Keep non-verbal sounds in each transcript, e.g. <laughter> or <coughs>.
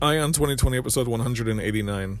Ion 2020, episode 189.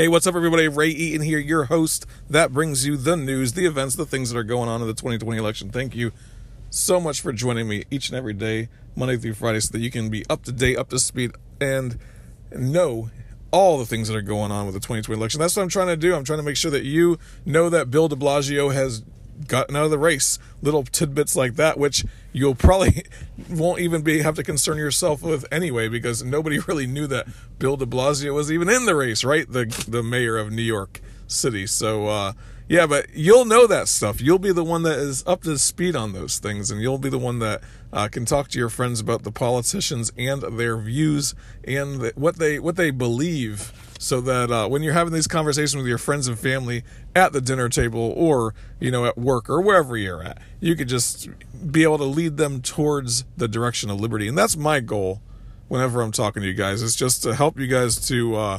Hey, what's up, everybody? Ray Eaton here, your host. That brings you the news, the events, the things that are going on in the 2020 election. Thank you so much for joining me each and every day, Monday through Friday, so that you can be up to date, up to speed, and know all the things that are going on with the 2020 election. That's what I'm trying to do. I'm trying to make sure that you know that Bill de Blasio has gotten out of the race. Little tidbits like that, which you'll probably <laughs> won't even be have to concern yourself with anyway, because nobody <laughs> really knew that Bill De Blasio was even in the race, right? The the mayor of New York City. So uh, yeah, but you'll know that stuff. You'll be the one that is up to speed on those things, and you'll be the one that uh, can talk to your friends about the politicians and their views and what they what they believe so that uh, when you're having these conversations with your friends and family at the dinner table or you know at work or wherever you're at you could just be able to lead them towards the direction of liberty. And that's my goal whenever i'm talking to you guys is just to help you guys to uh,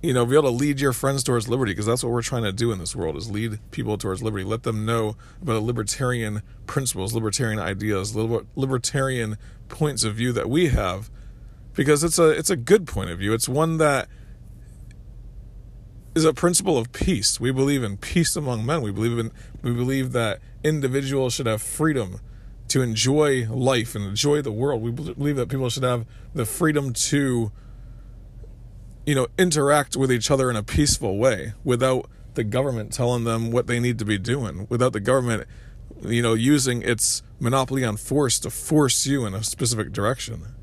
you know be able to lead your friends towards liberty because that's what we're trying to do in this world is lead people towards liberty. Let them know about libertarian principles libertarian ideas libertarian points of view that we have because it's a it's a good point of view. It's one that is a principle of peace. We believe in peace among men. We believe in we believe that individuals should have freedom to enjoy life and enjoy the world. We believe that people should have the freedom to you know interact with each other in a peaceful way without the government telling them what they need to be doing, without the government you know using its monopoly on force to force you in a specific direction.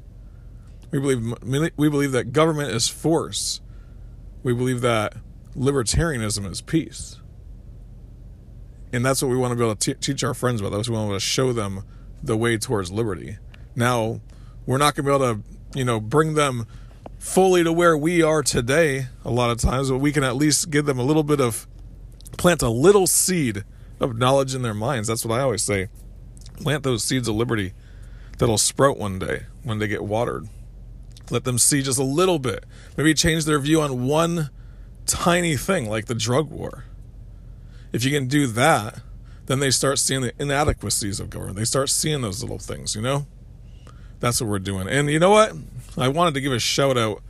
We believe we believe that government is force. We believe that libertarianism is peace. And that's what we want to be able to t- teach our friends about. That's what we want to show them the way towards liberty. Now, we're not going to be able to, you know, bring them fully to where we are today a lot of times, but we can at least give them a little bit of, plant a little seed of knowledge in their minds. That's what I always say. Plant those seeds of liberty that'll sprout one day when they get watered. Let them see just a little bit. Maybe change their view on one tiny thing like the drug war. If you can do that, then they start seeing the inadequacies of government. They start seeing those little things, you know? That's what we're doing. And you know what? I wanted to give a shout out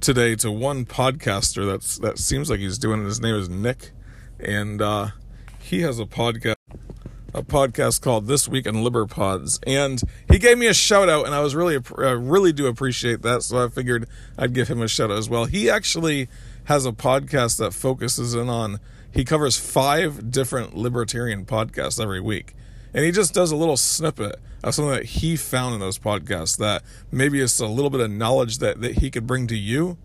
today to one podcaster that's that seems like he's doing it. His name is Nick, and uh, he has a podcast a podcast called This Week in Liberpods, and he gave me a shout out, and I was really, uh, really do appreciate that. So I figured I'd give him a shout out as well. He actually has a podcast that focuses in on. He covers five different libertarian podcasts every week, and he just does a little snippet of something that he found in those podcasts that maybe it's a little bit of knowledge that that he could bring to you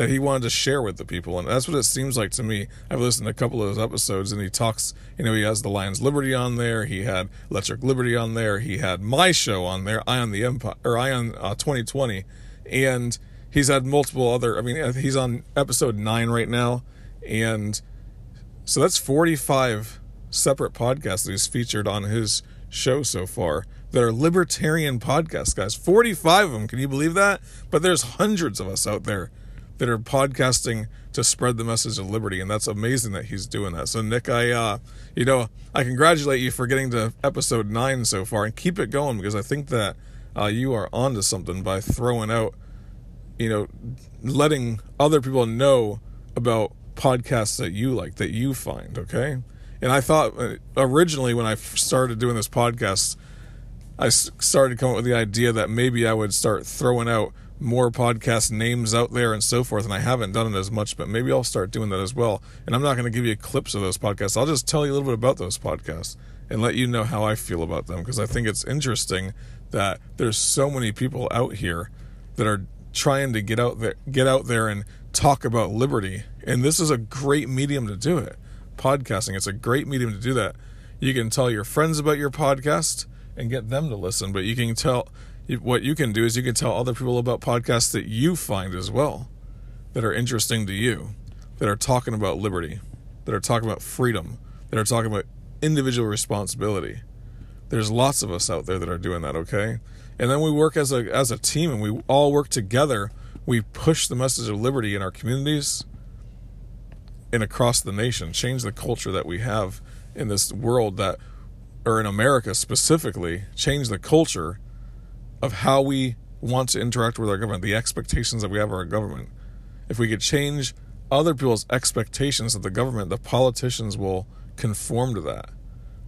that he wanted to share with the people. And that's what it seems like to me. I've listened to a couple of those episodes and he talks, you know, he has the Lions Liberty on there. He had Electric Liberty on there. He had my show on there, I on the Empire, or Ion uh, 2020. And he's had multiple other, I mean, he's on episode nine right now. And so that's 45 separate podcasts that he's featured on his show so far that are libertarian podcasts, guys. 45 of them. Can you believe that? But there's hundreds of us out there that are podcasting to spread the message of liberty and that's amazing that he's doing that. So nick i uh you know i congratulate you for getting to episode 9 so far and keep it going because i think that uh, you are onto something by throwing out you know letting other people know about podcasts that you like that you find okay? And i thought uh, originally when i started doing this podcast i started coming up with the idea that maybe i would start throwing out more podcast names out there and so forth, and I haven't done it as much, but maybe I'll start doing that as well. And I'm not going to give you clips of those podcasts. I'll just tell you a little bit about those podcasts and let you know how I feel about them because I think it's interesting that there's so many people out here that are trying to get out there, get out there and talk about liberty, and this is a great medium to do it. Podcasting, it's a great medium to do that. You can tell your friends about your podcast. and get them to listen. But you can tell what you can do is you can tell other people about podcasts that you find as well that are interesting to you, that are talking about liberty, that are talking about freedom, that are talking about individual responsibility. There's lots of us out there that are doing that, okay? And then we work as a as a team and we all work together. We push the message of liberty in our communities and across the nation, change the culture that we have in this world that or in America specifically, change the culture of how we want to interact with our government, the expectations that we have of our government. If we could change other people's expectations of the government, the politicians will conform to that.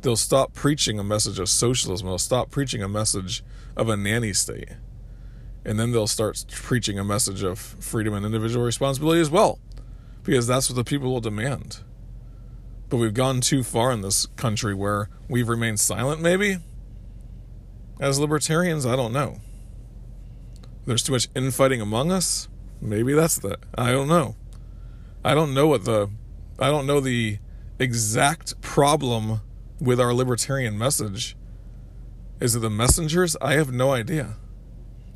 They'll stop preaching a message of socialism. They'll stop preaching a message of a nanny state. And then they'll start preaching a message of freedom and individual responsibility as well, because that's what the people will demand. But we've gone too far in this country where we've remained silent, maybe? As libertarians, I don't know. There's too much infighting among us? Maybe that's the. I don't know. I don't know what the. I don't know the exact problem with our libertarian message. Is it the messengers? I have no idea.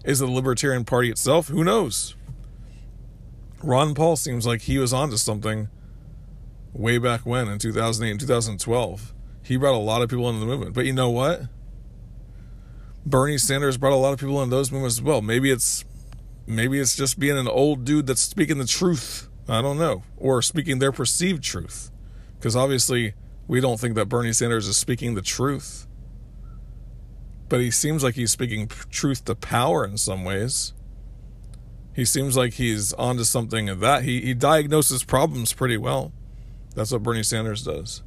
Is it the Libertarian Party itself? Who knows? Ron Paul seems like he was onto something way back when in 2008 and 2012. He brought a lot of people into the movement. But you know what? Bernie Sanders brought a lot of people in those movements as well. Maybe it's maybe it's just being an old dude that's speaking the truth. I don't know. Or speaking their perceived truth. Because obviously we don't think that Bernie Sanders is speaking the truth. But he seems like he's speaking truth to power in some ways. He seems like he's onto something of that. He, he diagnoses problems pretty well. That's what Bernie Sanders does.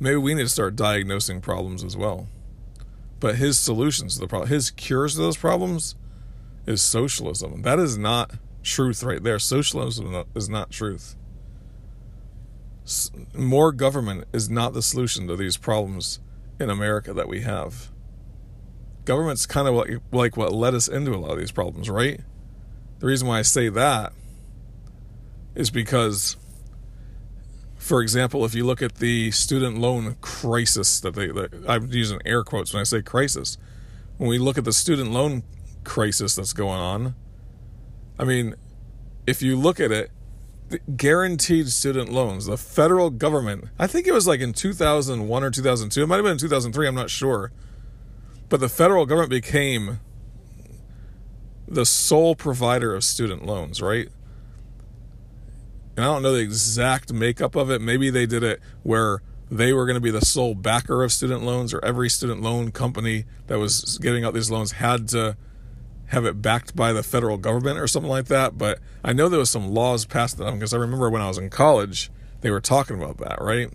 Maybe we need to start diagnosing problems as well. But his solutions to the problem, his cures to those problems, is socialism. That is not truth right there. Socialism is not truth more government is not the solution to these problems in America that we have. Government's kind of like, like what led us into a lot of these problems, right? The reason why I say that is because, for example, if you look at the student loan crisis that they, that I'm using air quotes when I say crisis, when we look at the student loan crisis that's going on, I mean, if you look at it, guaranteed student loans. The federal government, I think it was like in 2001 or 2002, it might have been in 2003, I'm not sure. But the federal government became the sole provider of student loans, right? And I don't know the exact makeup of it. Maybe they did it where they were going to be the sole backer of student loans, or every student loan company that was getting out these loans had to have it backed by the federal government or something like that. But I know there was some laws passed them um, because I remember when I was in college, they were talking about that, right?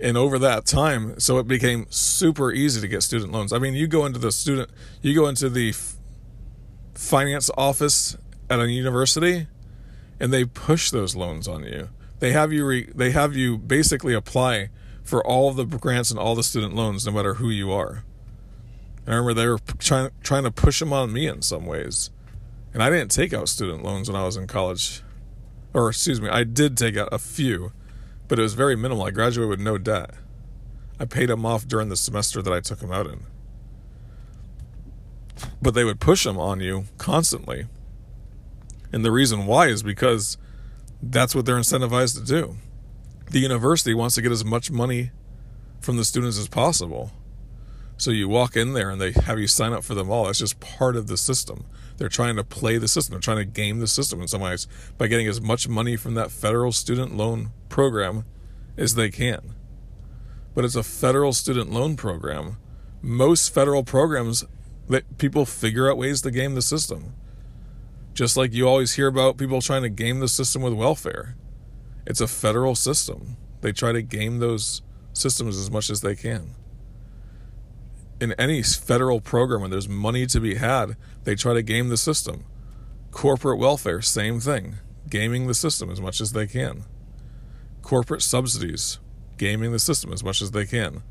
And over that time, so it became super easy to get student loans. I mean, you go into the student, you go into the finance office at a university, and they push those loans on you. They have you, re- they have you basically apply for all the grants and all the student loans, no matter who you are. I remember they were trying trying to push them on me in some ways, and I didn't take out student loans when I was in college, or excuse me, I did take out a few, but it was very minimal. I graduated with no debt. I paid them off during the semester that I took them out in. But they would push them on you constantly. And the reason why is because that's what they're incentivized to do. The university wants to get as much money from the students as possible. So you walk in there and they have you sign up for them all. That's just part of the system. They're trying to play the system. They're trying to game the system in some ways by getting as much money from that federal student loan program as they can. But it's a federal student loan program. Most federal programs that people figure out ways to game the system. Just like you always hear about people trying to game the system with welfare. It's a federal system. They try to game those systems as much as they can in any federal program when there's money to be had, they try to game the system. Corporate welfare, same thing, gaming the system as much as they can. Corporate subsidies, gaming the system as much as they can.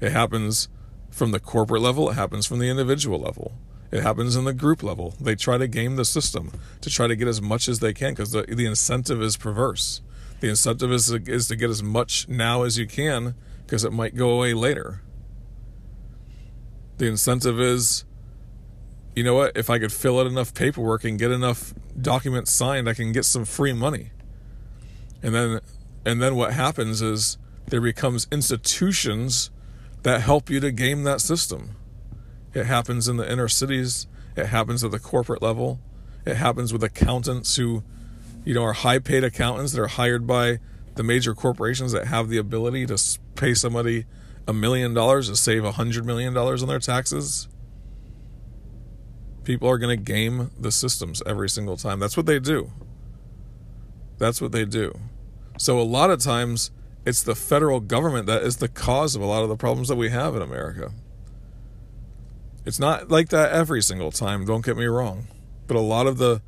It happens from the corporate level, it happens from the individual level. It happens in the group level. They try to game the system to try to get as much as they can because the, the incentive is perverse. The incentive is, is to get as much now as you can because it might go away later. The incentive is you know what? If I could fill out enough paperwork and get enough documents signed, I can get some free money. And then and then what happens is there becomes institutions that help you to game that system. It happens in the inner cities, it happens at the corporate level, it happens with accountants who you know are high paid accountants that are hired by the major corporations that have the ability to pay somebody a million dollars to save a hundred million dollars on their taxes People are going to game the systems every single time. That's what they do. That's what they do. So a lot of times it's the federal government that is the cause of a lot of the problems that we have in America. It's not like that every single time, don't get me wrong. But a lot of the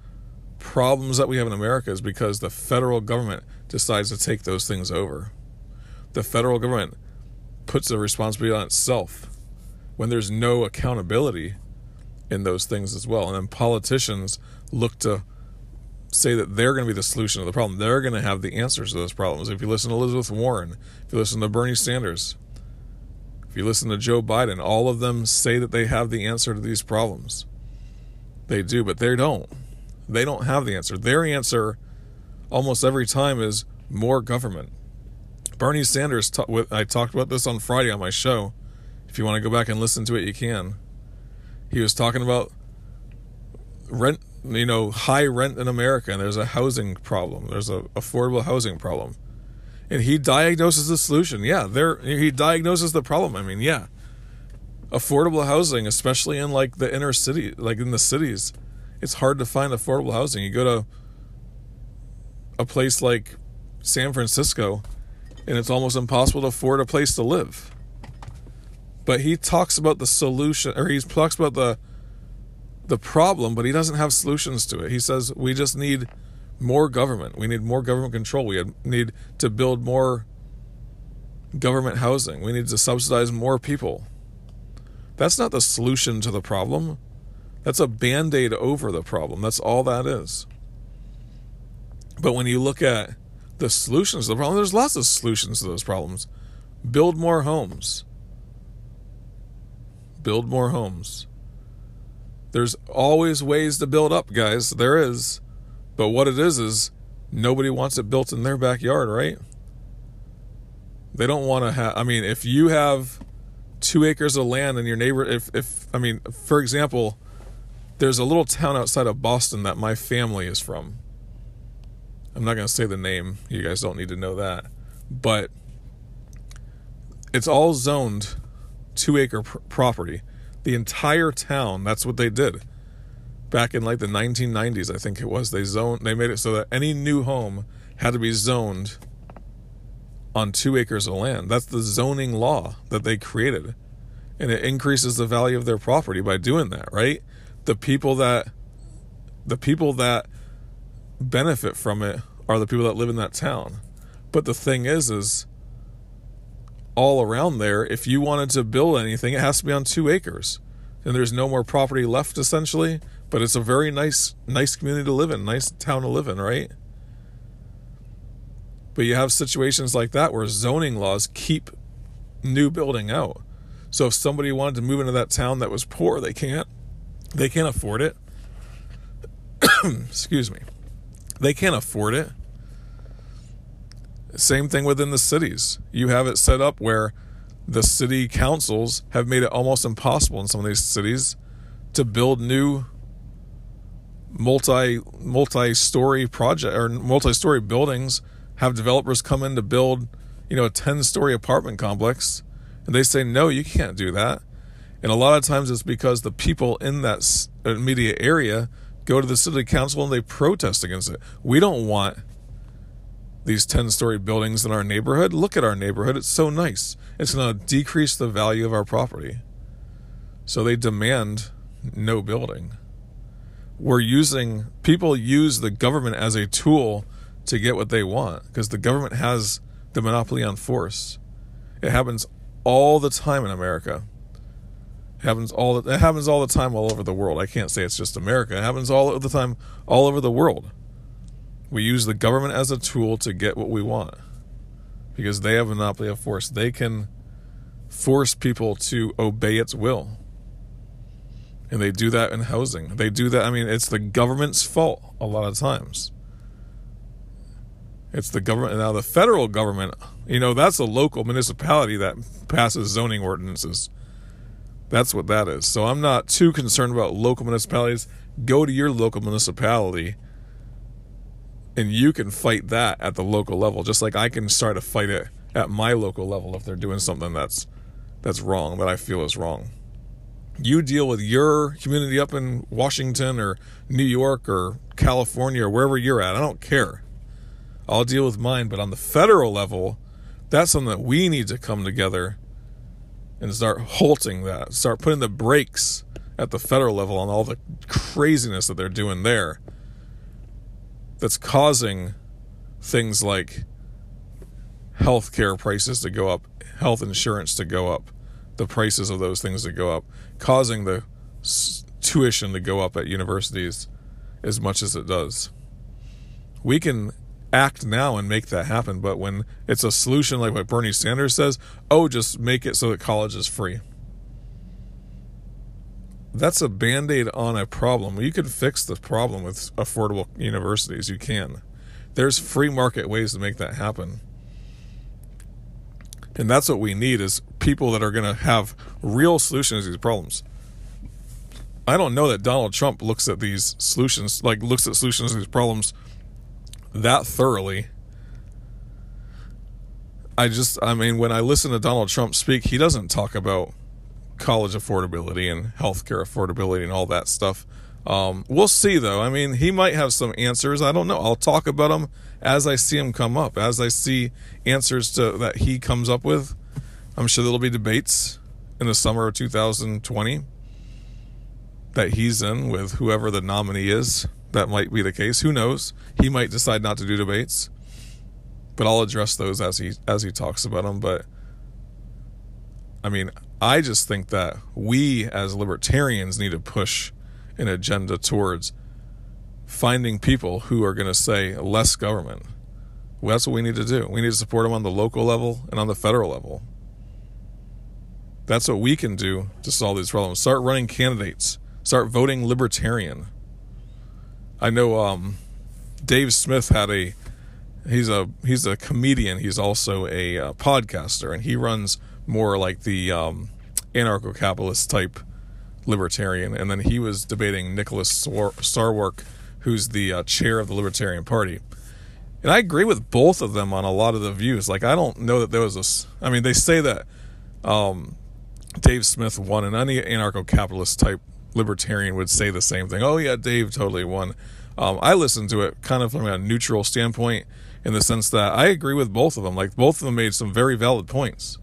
problems that we have in America is because the federal government decides to take those things over. The federal government puts the responsibility on itself when there's no accountability in those things as well. And then politicians look to say that they're going to be the solution to the problem. They're going to have the answers to those problems. If you listen to Elizabeth Warren, if you listen to Bernie Sanders, if you listen to Joe Biden, all of them say that they have the answer to these problems. They do, but they don't. They don't have the answer. Their answer almost every time is more government. Bernie Sanders, I talked about this on Friday on my show. If you want to go back and listen to it, you can. He was talking about rent, you know, high rent in America, and there's a housing problem. There's a affordable housing problem, and he diagnoses the solution. Yeah, there he diagnoses the problem. I mean, yeah, affordable housing, especially in like the inner city, like in the cities, it's hard to find affordable housing. You go to a place like San Francisco, and it's almost impossible to afford a place to live but he talks about the solution or he talks about the the problem but he doesn't have solutions to it he says we just need more government. We need more government control. We need to build more government housing. We need to subsidize more people. That's not the solution to the problem. That's a band-aid over the problem. That's all that is. But when you look at the solutions to the problem there's lots of solutions to those problems. Build more homes. Build more homes. There's always ways to build up, guys. There is. But what it is is nobody wants it built in their backyard, right? They don't want to have I mean, if you have 2 acres of land in your neighbor if if I mean, for example, there's a little town outside of Boston that my family is from. I'm not going to say the name. You guys don't need to know that. But it's all zoned two acre pr- property. The entire town, that's what they did. Back in like the 1990s, I think it was, they zoned, they made it so that any new home had to be zoned on two acres of land. That's the zoning law that they created. And it increases the value of their property by doing that, right? The people that the people that benefit from it are the people that live in that town. But the thing is is all around there. If you wanted to build anything, it has to be on two acres. And there's no more property left essentially, but it's a very nice nice community to live in, nice town to live in, right? But you have situations like that where zoning laws keep new building out. So if somebody wanted to move into that town that was poor, they can't. They can't afford it. <coughs> Excuse me. They can't afford it. Same thing within the cities. You have it set up where the city councils have made it almost impossible in some of these cities to build new multi multi story project or multi story buildings. Have developers come in to build, you know, a ten story apartment complex, and they say no, you can't do that. And a lot of times it's because the people in that immediate area go to the city council and they protest against it. We don't want these 10 story buildings in our neighborhood. Look at our neighborhood. It's so nice. It's going to decrease the value of our property. So they demand no building. We're using, people use the government as a tool to get what they want because the government has the monopoly on force. It happens all the time in America. It happens all the, it happens all the time all over the world. I can't say it's just America. It happens all the time all over the world. We use the government as a tool to get what we want because they have a monopoly of force. They can force people to obey its will. And they do that in housing. They do that. I mean, it's the government's fault a lot of times. It's the government. Now, the federal government, you know, that's a local municipality that passes zoning ordinances. That's what that is. So I'm not too concerned about local municipalities. Go to your local municipality and you can fight that at the local level, just like I can start to fight it at my local level if they're doing something that's that's wrong that I feel is wrong. You deal with your community up in Washington or New York or California or wherever you're at. I don't care. I'll deal with mine, but on the federal level, that's something that we need to come together and start halting that, start putting the brakes at the federal level on all the craziness that they're doing there that's causing things like healthcare prices to go up, health insurance to go up, the prices of those things to go up, causing the tuition to go up at universities as much as it does. We can act now and make that happen, but when it's a solution like what Bernie Sanders says, oh, just make it so that college is free. That's a band aid on a problem. You can fix the problem with affordable universities. You can. There's free market ways to make that happen. And that's what we need is people that are going to have real solutions to these problems. I don't know that Donald Trump looks at these solutions, like looks at solutions to these problems that thoroughly. I just, I mean, when I listen to Donald Trump speak, he doesn't talk about college affordability and healthcare affordability and all that stuff. Um, we'll see, though. I mean, he might have some answers. I don't know. I'll talk about them as I see them come up, as I see answers to that he comes up with. I'm sure there'll be debates in the summer of 2020 that he's in with whoever the nominee is. That might be the case. Who knows? He might decide not to do debates, but I'll address those as he as he talks about them. But I mean, I just think that we as libertarians need to push an agenda towards finding people who are going to say less government. Well, that's what we need to do. We need to support them on the local level and on the federal level. That's what we can do to solve these problems. Start running candidates. Start voting libertarian. I know um, Dave Smith had a he's a he's a comedian. He's also a uh, podcaster, and he runs more like the um, anarcho-capitalist type libertarian, and then he was debating Nicholas Sarwark, who's the uh, chair of the Libertarian Party. And I agree with both of them on a lot of the views. Like, I don't know that there was a. I mean, they say that um, Dave Smith won, and any anarcho capitalist type libertarian would say the same thing. Oh, yeah, Dave totally won. Um, I listened to it kind of from a neutral standpoint in the sense that I agree with both of them. Like, both of them made some very valid points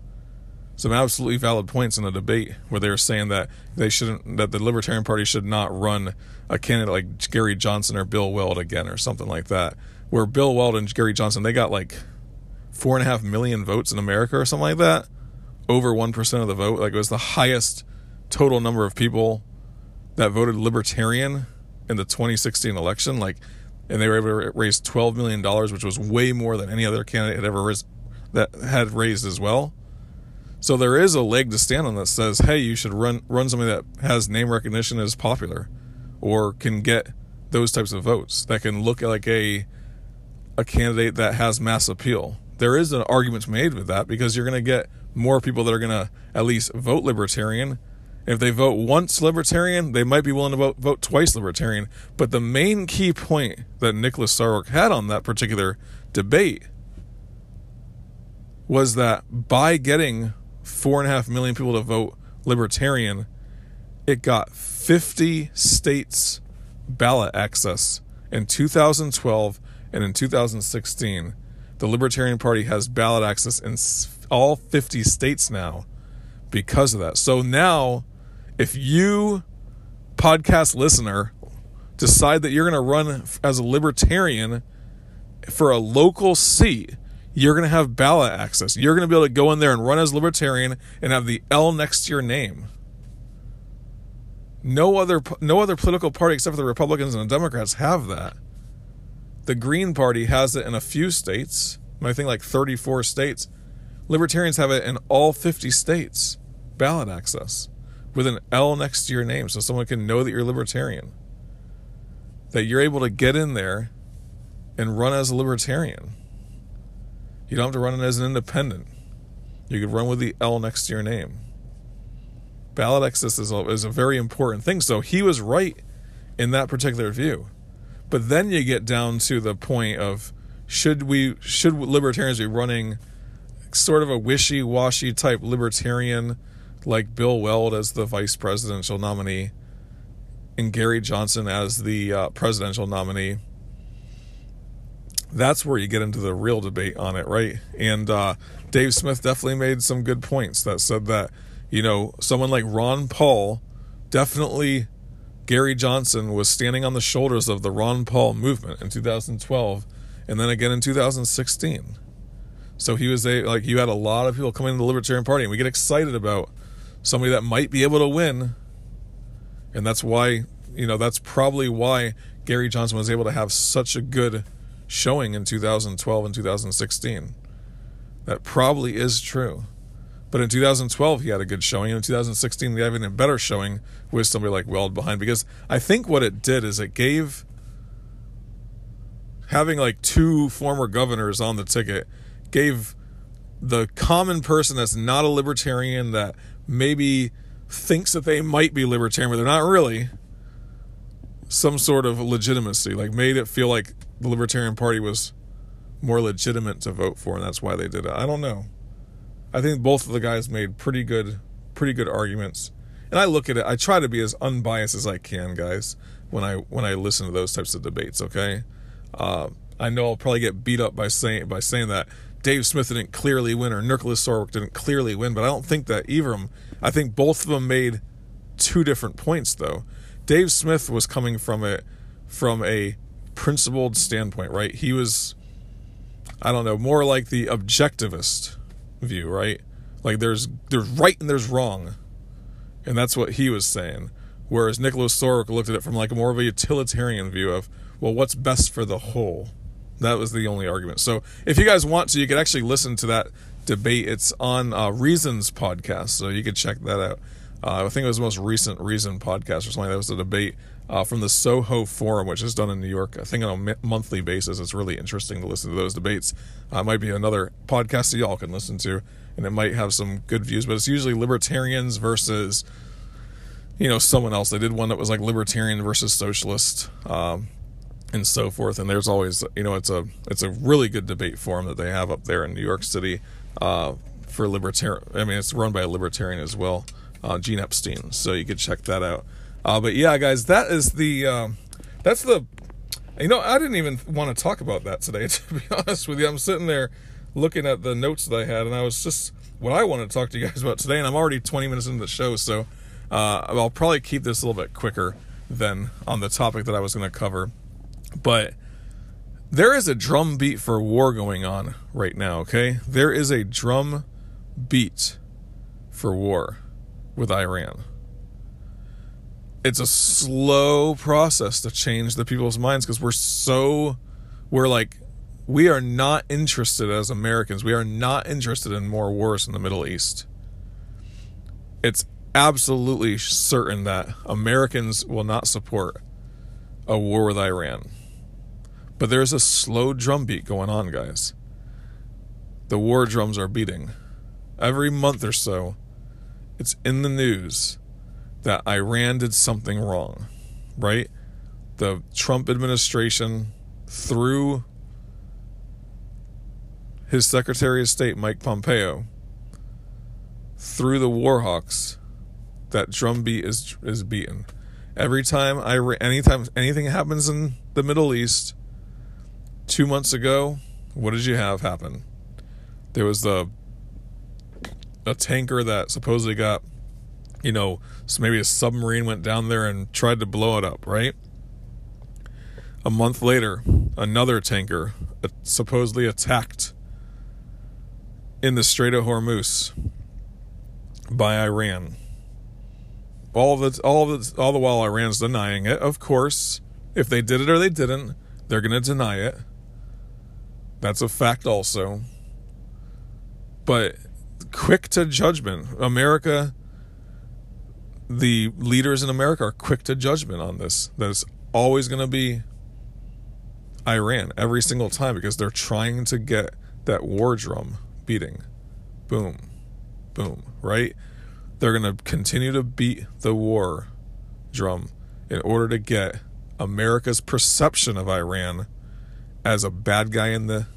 some absolutely valid points in the debate where they were saying that they shouldn't that the Libertarian Party should not run a candidate like Gary Johnson or Bill Weld again or something like that. Where Bill Weld and Gary Johnson they got like four and a half million votes in America or something like that, over one percent of the vote. Like it was the highest total number of people that voted Libertarian in the 2016 election. Like, and they were able to raise 12 million dollars, which was way more than any other candidate had ever raised, that had raised as well. So there is a leg to stand on that says, hey, you should run run something that has name recognition as popular, or can get those types of votes that can look like a a candidate that has mass appeal. There is an argument made with that because you're going to get more people that are going to at least vote libertarian. If they vote once libertarian, they might be willing to vote, vote twice libertarian. But the main key point that Nicholas Sarwark had on that particular debate was that by getting four and a half million people to vote libertarian, it got 50 states ballot access in 2012 and in 2016. The Libertarian Party has ballot access in all 50 states now because of that. So now, if you, podcast listener, decide that you're going to run as a libertarian for a local seat, you're going to have ballot access. You're going to be able to go in there and run as libertarian and have the L next to your name. No other no other political party except for the Republicans and the Democrats have that. The Green Party has it in a few states. I think like 34 states. Libertarians have it in all 50 states. Ballot access. with an L next to your name so someone can know that you're libertarian. That you're able to get in there and run as a libertarian. You don't have to run it as an independent. You could run with the L next to your name. Ballot access is a, is a very important thing. So he was right in that particular view. But then you get down to the point of should we should libertarians be running sort of a wishy-washy type libertarian like Bill Weld as the vice presidential nominee and Gary Johnson as the uh, presidential nominee. That's where you get into the real debate on it, right? And uh, Dave Smith definitely made some good points that said that, you know, someone like Ron Paul definitely Gary Johnson was standing on the shoulders of the Ron Paul movement in 2012 and then again in 2016. So he was a like you had a lot of people coming to the Libertarian Party and we get excited about somebody that might be able to win. And that's why, you know, that's probably why Gary Johnson was able to have such a good showing in 2012 and 2016. That probably is true. But in 2012, he had a good showing. And in 2016, he had even a better showing with somebody like Weld behind. Because I think what it did is it gave having like two former governors on the ticket gave the common person that's not a libertarian that maybe thinks that they might be libertarian, but they're not really, some sort of legitimacy. Like made it feel like the Libertarian Party was more legitimate to vote for, and that's why they did it. I don't know. I think both of the guys made pretty good, pretty good arguments. And I look at it. I try to be as unbiased as I can, guys, when I when I listen to those types of debates. Okay, uh, I know I'll probably get beat up by saying by saying that Dave Smith didn't clearly win or Nicholas Sarwark didn't clearly win, but I don't think that either of them. I think both of them made two different points though. Dave Smith was coming from a from a principled standpoint, right? He was I don't know, more like the objectivist view, right? Like there's there's right and there's wrong. And that's what he was saying. Whereas Nicholas Sarwark looked at it from like more of a utilitarian view of, well, what's best for the whole? That was the only argument. So if you guys want to, you could actually listen to that debate. It's on uh, Reasons podcast, so you could check that out. Uh, I think it was the most recent Reason podcast or something. That was a debate uh, from the Soho Forum, which is done in New York. I think on a monthly basis. It's really interesting to listen to those debates. Uh, might be another podcast that y'all can listen to, and it might have some good views. But it's usually libertarians versus, you know, someone else. They did one that was like libertarian versus socialist. Um, and so forth. And there's always, you know, it's a it's a really good debate forum that they have up there in New York City uh, for libertarian. I mean, it's run by a libertarian as well, uh, Gene Epstein. So you could check that out. Uh, but yeah, guys, that is the um, that's the. You know, I didn't even want to talk about that today. <laughs> To be honest with you, I'm sitting there looking at the notes that I had, and I was just what I wanted to talk to you <laughs> guys about today. And I'm already 20 minutes into the show, so uh, I'll probably keep this a little bit quicker than on the topic that I was going to cover. But there is a drum beat for war going on right now, okay? There is a drum beat for war with Iran. It's a slow process to change the people's minds because we're so, we're like, we are not interested as Americans. We are not interested in more wars in the Middle East. It's absolutely certain that Americans will not support a war with Iran. But there's a slow drum beat going on, guys. The war drums are beating. Every month or so, it's in the news that Iran did something wrong, right? The Trump administration, through his Secretary of State, Mike Pompeo, through the Warhawks, that drum beat is is beaten. Every time I anytime anything happens in the Middle East, two months ago, what did you have happen? There was the a tanker that supposedly got, you know, so maybe a submarine went down there and tried to blow it up, right? A month later, another tanker uh, supposedly attacked in the Strait of Hormuz by Iran. All it, all it, all the while Iran's denying it. Of course, if they did it or they didn't, they're going to deny it. That's a fact also. But quick to judgment. America the leaders in America are quick to judgment on this. That it's always going to be Iran every single time because they're trying to get that war drum beating. Boom, boom, right? They're going to continue to beat the war drum in order to get America's perception of Iran as a bad guy in the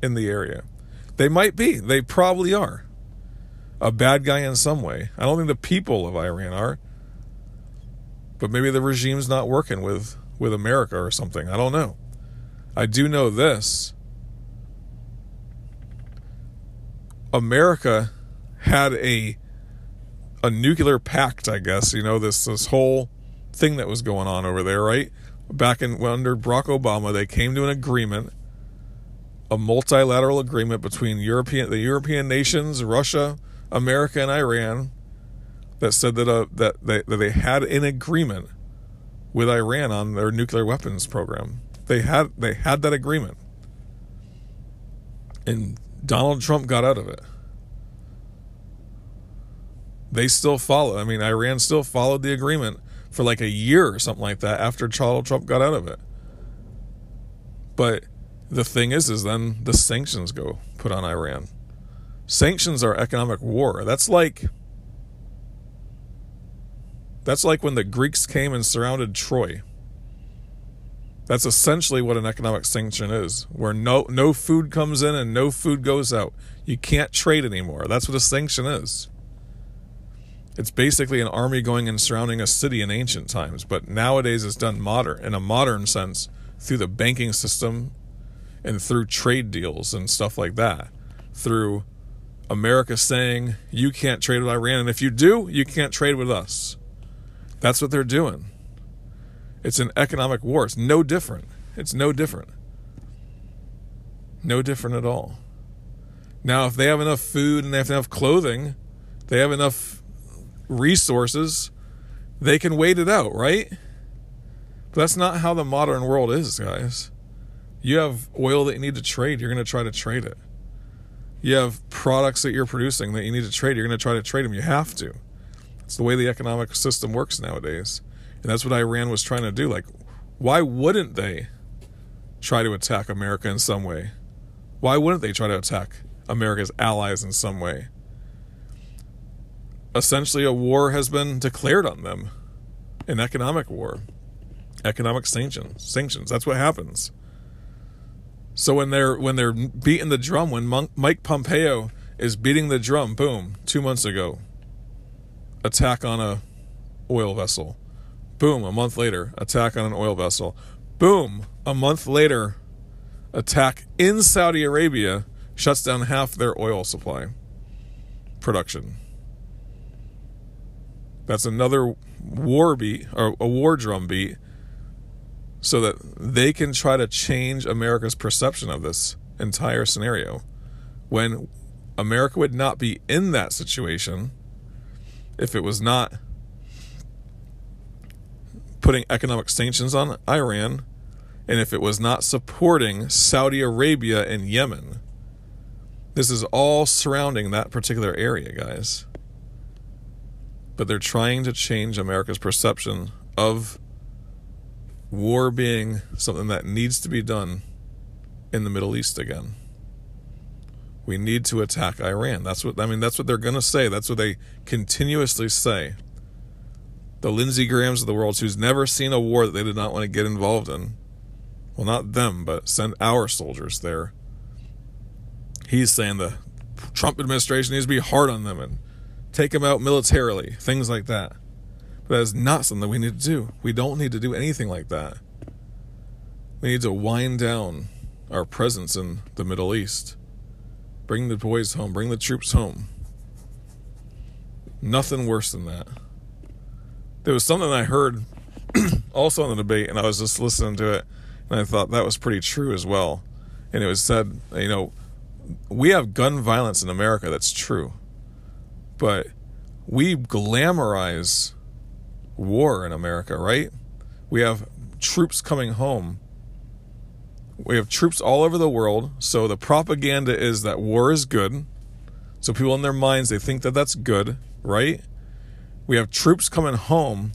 in the area. They might be. They probably are. A bad guy in some way. I don't think the people of Iran are. But maybe the regime's not working with with America or something. I don't know. I do know this. America had a a nuclear pact, I guess, you know, this this whole thing that was going on over there, right? Back in under Barack Obama, they came to an agreement, a multilateral agreement between European the European nations, Russia, America, and Iran, that said that uh, that they that they had an agreement with Iran on their nuclear weapons program. They had they had that agreement, and Donald Trump got out of it they still follow. I mean, Iran still followed the agreement for like a year or something like that after Donald Trump got out of it. But the thing is, is then the sanctions go put on Iran. Sanctions are economic war. That's like that's like when the Greeks came and surrounded Troy. That's essentially what an economic sanction is, where no no food comes in and no food goes out. You can't trade anymore. That's what a sanction is. It's basically an army going and surrounding a city in ancient times, but nowadays it's done modern in a modern sense through the banking system and through trade deals and stuff like that. Through America saying you can't trade with Iran, and if you do, you can't trade with us. That's what they're doing. It's an economic war. It's no different. It's no different. No different at all. Now, if they have enough food and they have enough clothing, they have enough resources, they can wait it out, right? But that's not how the modern world is, guys. You have oil that you need to trade, you're going to try to trade it. You have products that you're producing that you need to trade, you're going to try to trade them. You have to. It's the way the economic system works nowadays. And that's what Iran was trying to do. Like, why wouldn't they try to attack America in some way? Why wouldn't they try to attack America's allies in some way? essentially a war has been declared on them an economic war economic sanctions sanctions that's what happens so when they're when they're beating the drum when Mike Pompeo is beating the drum boom 2 months ago attack on a oil vessel. Boom a month later attack on an oil vessel. Boom a month later attack in Saudi Arabia shuts down half their oil supply production. That's another war beat or a war drum beat so that they can try to change America's perception of this entire scenario. When America would not be in that situation if it was not putting economic sanctions on Iran and if it was not supporting Saudi Arabia and Yemen. This is all surrounding that particular area, guys but they're trying to change America's perception of war being something that needs to be done in the Middle East again. We need to attack Iran. That's what I mean. That's what they're going to say. That's what they continuously say. The Lindsey Grahams of the world, who's never seen a war that they did not want to get involved in. Well, not them, but send our soldiers there. He's saying the Trump administration needs to be hard on them and take them out militarily, things like that. That is not something we need to do. We don't need to do anything like that. We need to wind down our presence in the Middle East. Bring the boys home, bring the troops home. Nothing worse than that. There was something I heard <clears throat> also in the debate, and I was just listening to it, and I thought that was pretty true as well. And it was said, you know, we have gun violence in America that's true but we glamorize war in America, right? We have troops coming home. We have troops all over the world. So the propaganda is that war is good. So people in their minds, they think that that's good, right? We have troops coming home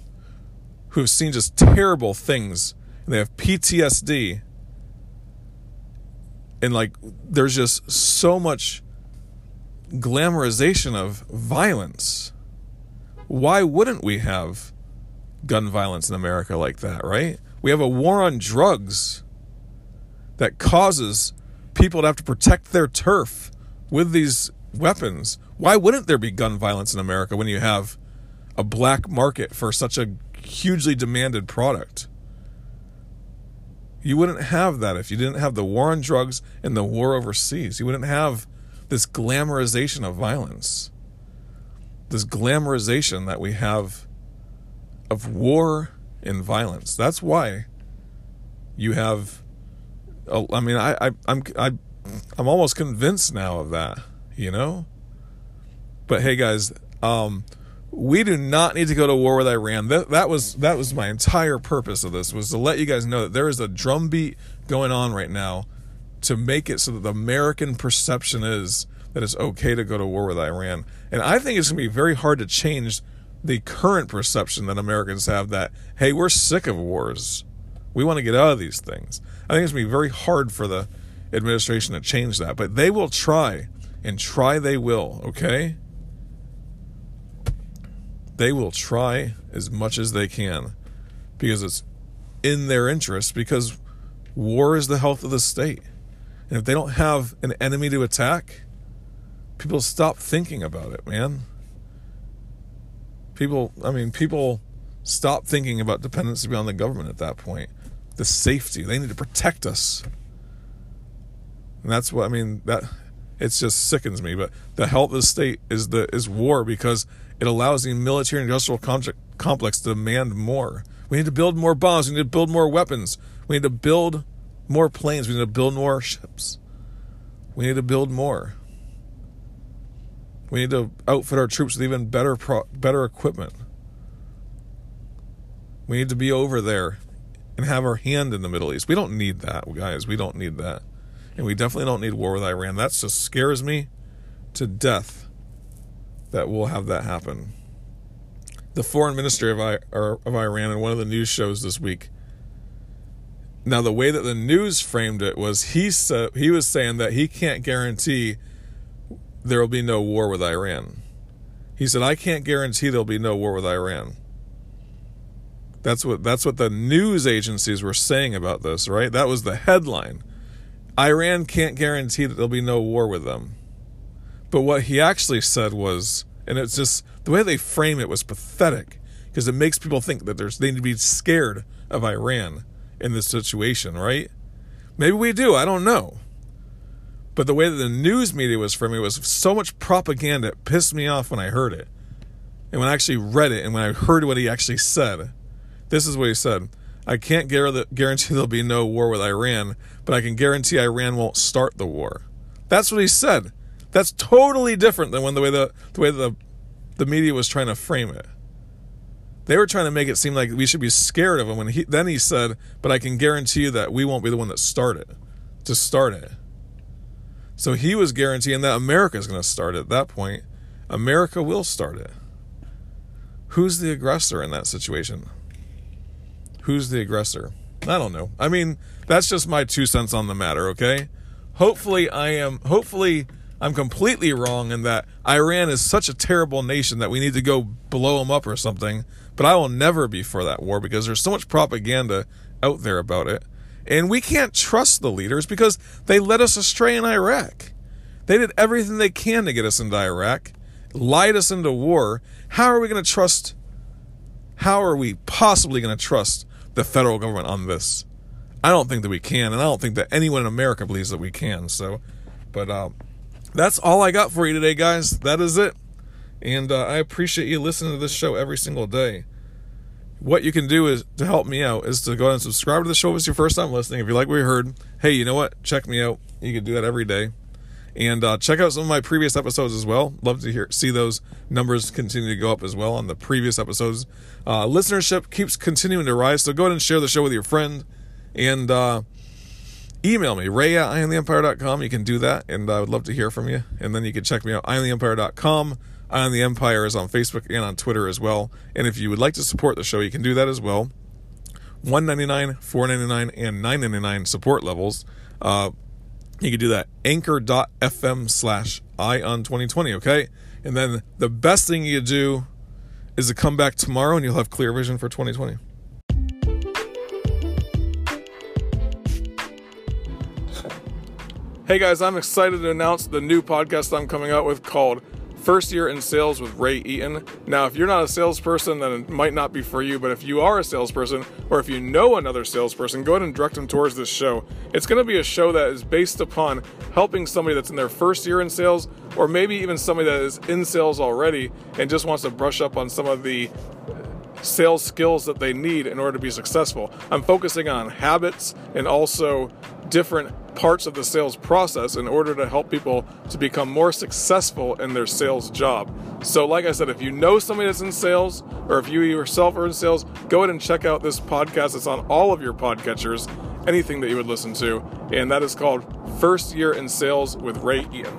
who have seen just terrible things and they have PTSD. And like, there's just so much glamorization of violence. Why wouldn't we have gun violence in America like that, right? We have a war on drugs that causes people to have to protect their turf with these weapons. Why wouldn't there be gun violence in America when you have a black market for such a hugely demanded product? You wouldn't have that if you didn't have the war on drugs and the war overseas. You wouldn't have this glamorization of violence, this glamorization that we have of war and violence. That's why you have. I mean, I, I I'm I, I'm almost convinced now of that. You know. But hey, guys, um, we do not need to go to war with Iran. That that was that was my entire purpose of this was to let you guys know that there is a drumbeat going on right now to make it so that the American perception is that it's okay to go to war with Iran. And I think it's going to be very hard to change the current perception that Americans have that, hey, we're sick of wars. We want to get out of these things. I think it's going to be very hard for the administration to change that, but they will try, and try they will, okay? They will try as much as they can because it's in their interest, because war is the health of the state. And if they don't have an enemy to attack, people stop thinking about it, man. People, I mean, people stop thinking about dependency beyond the government at that point. The safety, they need to protect us. And that's what I mean, that it just sickens me, but the health of the state is the is war because it allows the military industrial complex to demand more. We need to build more bombs, we need to build more weapons. We need to build more planes, we need to build more ships. We need to build more. We need to outfit our troops with even better pro- better equipment. We need to be over there and have our hand in the Middle East. We don't need that, guys. We don't need that. And we definitely don't need war with Iran. That just scares me to death that we'll have that happen. The foreign minister of, I, of Iran in one of the news shows this week. Now, the way that the news framed it was he said he was saying that he can't guarantee there will be no war with Iran. He said, I can't guarantee there'll be no war with Iran. That's what that's what the news agencies were saying about this, right? That was the headline. Iran can't guarantee that there'll be no war with them. But what he actually said was, and it's just the way they frame it was pathetic because it makes people think that there's they need to be scared of Iran in this situation, right? Maybe we do, I don't know. But the way that the news media was framing it was so much propaganda, it pissed me off when I heard it. And when I actually read it and when I heard what he actually said, this is what he said. I can't guarantee there'll be no war with Iran, but I can guarantee Iran won't start the war. That's what he said. That's totally different than when the way the, the way the the media was trying to frame it. They were trying to make it seem like we should be scared of him. When he then he said, "But I can guarantee you that we won't be the one that started to start it." So he was guaranteeing that America is going to start at that point. America will start it. Who's the aggressor in that situation? Who's the aggressor? I don't know. I mean, that's just my two cents on the matter, okay? Hopefully I am hopefully I'm completely wrong in that Iran is such a terrible nation that we need to go blow them up or something, but I will never be for that war because there's so much propaganda out there about it. And we can't trust the leaders because they led us astray in Iraq. They did everything they can to get us into Iraq, lied us into war. How are we going to trust? How are we possibly going to trust the federal government on this? I don't think that we can, and I don't think that anyone in America believes that we can. So, but uh, that's all I got for you today, guys. That is it. And uh, I appreciate you listening to this show every single day what you can do is to help me out is to go ahead and subscribe to the show if it's your first time listening. If you like what you heard, hey, you know what? Check me out. You can do that every day. And uh, check out some of my previous episodes as well. Love to hear see those numbers continue to go up as well on the previous episodes. Uh, listenership keeps continuing to rise, so go ahead and share the show with your friend. And uh, email me, ray at eyeontheempire.com. You can do that, and I would love to hear from you. And then you can check me out, eyeontheempire.com Eye on the Empire is on Facebook and on Twitter as well. And if you would like to support the show, you can do that as well. 199 499 and 999 support levels. Uh, you can do that anchor.fm slash ion 2020 okay and then the best thing you do is to come back tomorrow and you'll have clear vision for 2020 Hey guys, I'm excited to announce the new podcast I'm coming out with called First Year in Sales with Ray Eaton. Now, if you're not a salesperson, then it might not be for you, but if you are a salesperson or if you know another salesperson, go ahead and direct them towards this show. It's going to be a show that is based upon helping somebody that's in their first year in sales or maybe even somebody that is in sales already and just wants to brush up on some of the sales skills that they need in order to be successful. I'm focusing on habits and also different parts of the sales process in order to help people to become more successful in their sales job. So, like I said, if you know somebody that's in sales or if you yourself are in sales, go ahead and check out this podcast. It's on all of your podcatchers, anything that you would listen to, and that is called First Year in Sales with Ray Eaton.